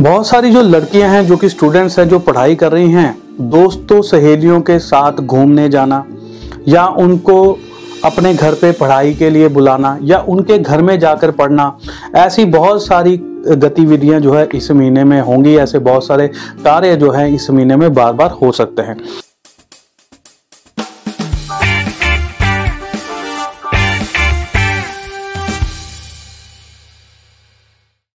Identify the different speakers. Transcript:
Speaker 1: बहुत सारी जो लड़कियाँ हैं, जो कि स्टूडेंट्स हैं, जो पढ़ाई कर रही हैं, दोस्तों सहेलियों के साथ घूमने जाना, या उनको अपने घर पे पढ़ाई के लिए बुलाना, या उनके घर में जाकर पढ़ना, ऐसी बहुत सारी गतिविधियाँ जो है इस महीने में होंगी, ऐसे बहुत सारे कार्य जो है इस महीने में बार बार हो सकते हैं।